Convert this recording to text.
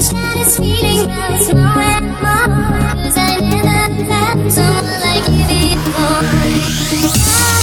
sunshine is feeding us more and more. 'Cause I never felt someone like you before.